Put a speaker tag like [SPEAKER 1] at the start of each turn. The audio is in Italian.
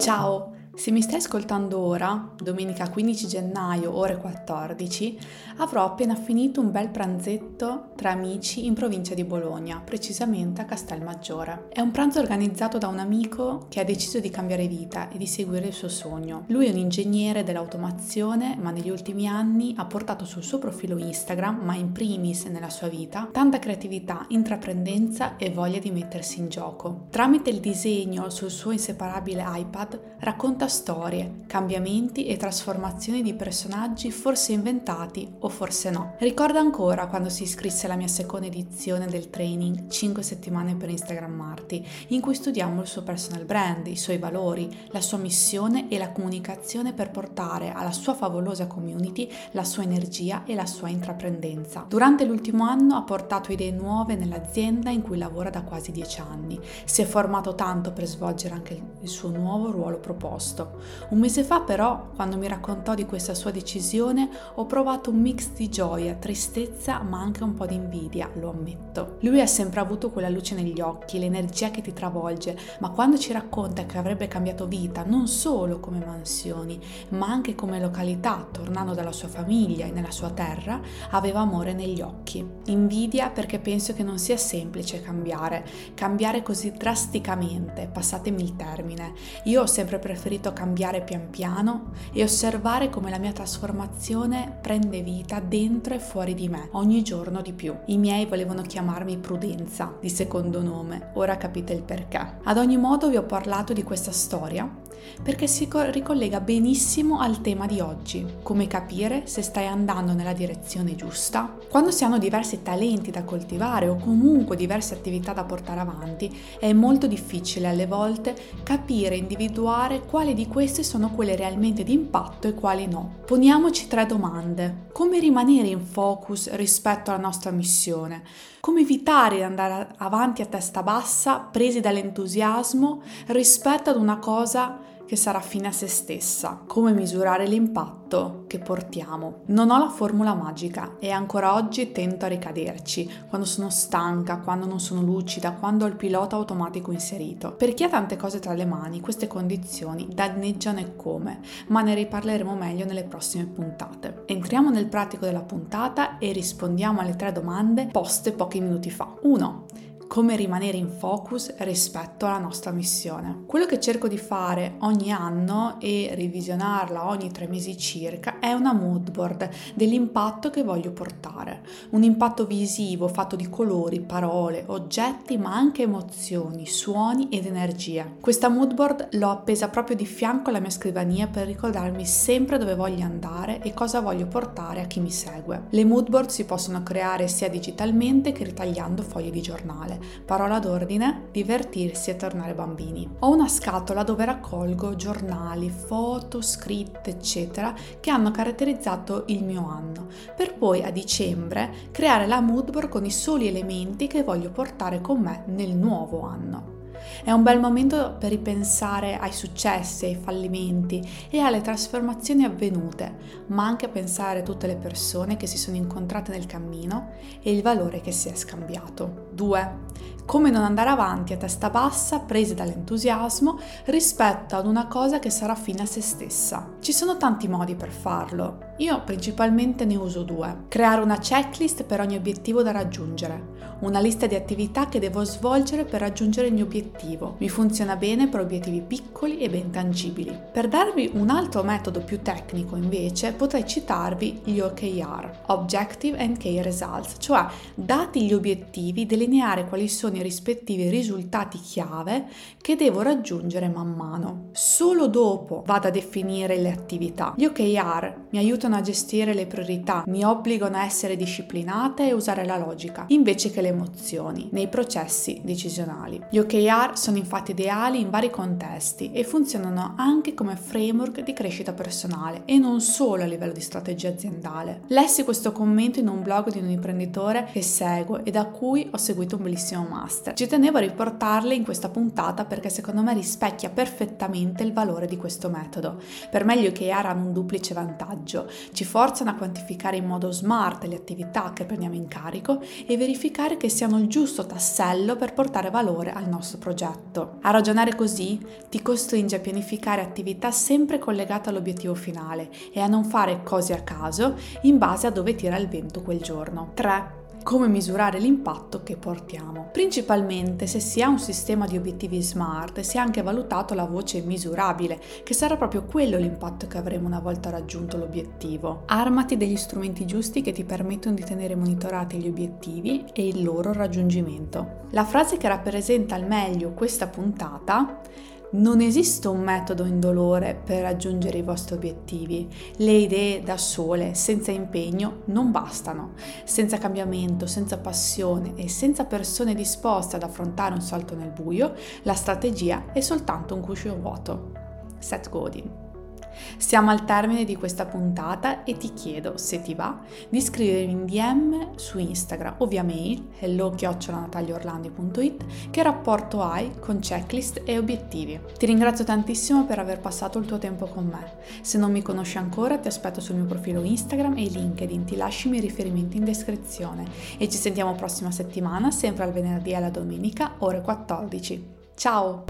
[SPEAKER 1] Ciao! Se mi stai ascoltando ora, domenica 15 gennaio, ore 14, avrò appena finito un bel pranzetto tra amici in provincia di Bologna, precisamente a Castelmaggiore. È un pranzo organizzato da un amico che ha deciso di cambiare vita e di seguire il suo sogno. Lui è un ingegnere dell'automazione, ma negli ultimi anni ha portato sul suo profilo Instagram, ma in primis nella sua vita, tanta creatività, intraprendenza e voglia di mettersi in gioco. Tramite il disegno sul suo inseparabile iPad racconta storie, cambiamenti e trasformazioni di personaggi forse inventati o forse no. Ricordo ancora quando si iscrisse alla mia seconda edizione del training 5 settimane per Instagram Marti, in cui studiamo il suo personal brand, i suoi valori, la sua missione e la comunicazione per portare alla sua favolosa community la sua energia e la sua intraprendenza. Durante l'ultimo anno ha portato idee nuove nell'azienda in cui lavora da quasi 10 anni. Si è formato tanto per svolgere anche il suo nuovo ruolo proposto questo. Un mese fa però, quando mi raccontò di questa sua decisione, ho provato un mix di gioia, tristezza, ma anche un po' di invidia, lo ammetto. Lui ha sempre avuto quella luce negli occhi, l'energia che ti travolge, ma quando ci racconta che avrebbe cambiato vita non solo come mansioni, ma anche come località, tornando dalla sua famiglia e nella sua terra, aveva amore negli occhi. Invidia perché penso che non sia semplice cambiare, cambiare così drasticamente, passatemi il termine. Io ho sempre preferito a cambiare pian piano e osservare come la mia trasformazione prende vita dentro e fuori di me, ogni giorno di più. I miei volevano chiamarmi Prudenza, di secondo nome, ora capite il perché. Ad ogni modo vi ho parlato di questa storia perché si ricollega benissimo al tema di oggi, come capire se stai andando nella direzione giusta. Quando si hanno diversi talenti da coltivare o comunque diverse attività da portare avanti, è molto difficile alle volte capire individuare quali di queste sono quelle realmente di impatto e quali no. Poniamoci tre domande. Come rimanere in focus rispetto alla nostra missione? Come evitare di andare avanti a testa bassa, presi dall'entusiasmo, rispetto ad una cosa che sarà fine a se stessa, come misurare l'impatto che portiamo. Non ho la formula magica e ancora oggi tento a ricaderci, quando sono stanca, quando non sono lucida, quando ho il pilota automatico inserito. Per chi ha tante cose tra le mani, queste condizioni danneggiano e come, ma ne riparleremo meglio nelle prossime puntate. Entriamo nel pratico della puntata e rispondiamo alle tre domande poste pochi minuti fa. 1 come rimanere in focus rispetto alla nostra missione. Quello che cerco di fare ogni anno e revisionarla ogni tre mesi circa è una mood board dell'impatto che voglio portare. Un impatto visivo fatto di colori, parole, oggetti, ma anche emozioni, suoni ed energia. Questa mood board l'ho appesa proprio di fianco alla mia scrivania per ricordarmi sempre dove voglio andare e cosa voglio portare a chi mi segue. Le mood board si possono creare sia digitalmente che ritagliando fogli di giornale parola d'ordine, divertirsi e tornare bambini. Ho una scatola dove raccolgo giornali, foto, scritte, eccetera, che hanno caratterizzato il mio anno, per poi a dicembre creare la moodboard con i soli elementi che voglio portare con me nel nuovo anno. È un bel momento per ripensare ai successi, ai fallimenti e alle trasformazioni avvenute, ma anche pensare a tutte le persone che si sono incontrate nel cammino e il valore che si è scambiato. 2. Come non andare avanti a testa bassa, presi dall'entusiasmo, rispetto ad una cosa che sarà fine a se stessa. Ci sono tanti modi per farlo. Io principalmente ne uso due. Creare una checklist per ogni obiettivo da raggiungere, una lista di attività che devo svolgere per raggiungere il mio obiettivo. Mi funziona bene per obiettivi piccoli e ben tangibili. Per darvi un altro metodo più tecnico invece potrei citarvi gli OKR, Objective and Key Results, cioè dati gli obiettivi, delineare quali sono i rispettivi risultati chiave che devo raggiungere man mano. Solo dopo vado a definire le attività. Gli OKR mi aiutano a gestire le priorità, mi obbligano a essere disciplinata e usare la logica, invece che le emozioni, nei processi decisionali. Gli OKR sono infatti ideali in vari contesti e funzionano anche come framework di crescita personale e non solo a livello di strategia aziendale. Lessi questo commento in un blog di un imprenditore che seguo e da cui ho seguito un bellissimo master. Ci tenevo a riportarle in questa puntata perché secondo me rispecchia perfettamente il valore di questo metodo. Per me gli OKR hanno un duplice vantaggio. ci forzano a quantificare in modo smart le attività che prendiamo in carico e verificare che siano il giusto tassello per portare valore al nostro progetto. A ragionare così ti costringe a pianificare attività sempre collegate all'obiettivo finale e a non fare cose a caso in base a dove tira il vento quel giorno. 3 come misurare l'impatto che portiamo. Principalmente se si ha un sistema di obiettivi smart si è anche valutato la voce misurabile, che sarà proprio quello l'impatto che avremo una volta raggiunto l'obiettivo. Armati degli strumenti giusti che ti permettono di tenere monitorati gli obiettivi e il loro raggiungimento. La frase che rappresenta al meglio questa puntata non esiste un metodo indolore per raggiungere i vostri obiettivi. Le idee da sole, senza impegno, non bastano. Senza cambiamento, senza passione e senza persone disposte ad affrontare un salto nel buio, la strategia è soltanto un cuscio vuoto. Seth Godin siamo al termine di questa puntata e ti chiedo, se ti va, di scrivermi in DM su Instagram o via mail hello-nataliaorlandi.it che rapporto hai con checklist e obiettivi. Ti ringrazio tantissimo per aver passato il tuo tempo con me. Se non mi conosci ancora ti aspetto sul mio profilo Instagram e LinkedIn, ti lascio i riferimenti in descrizione e ci sentiamo prossima settimana, sempre al venerdì e alla domenica, ore 14. Ciao!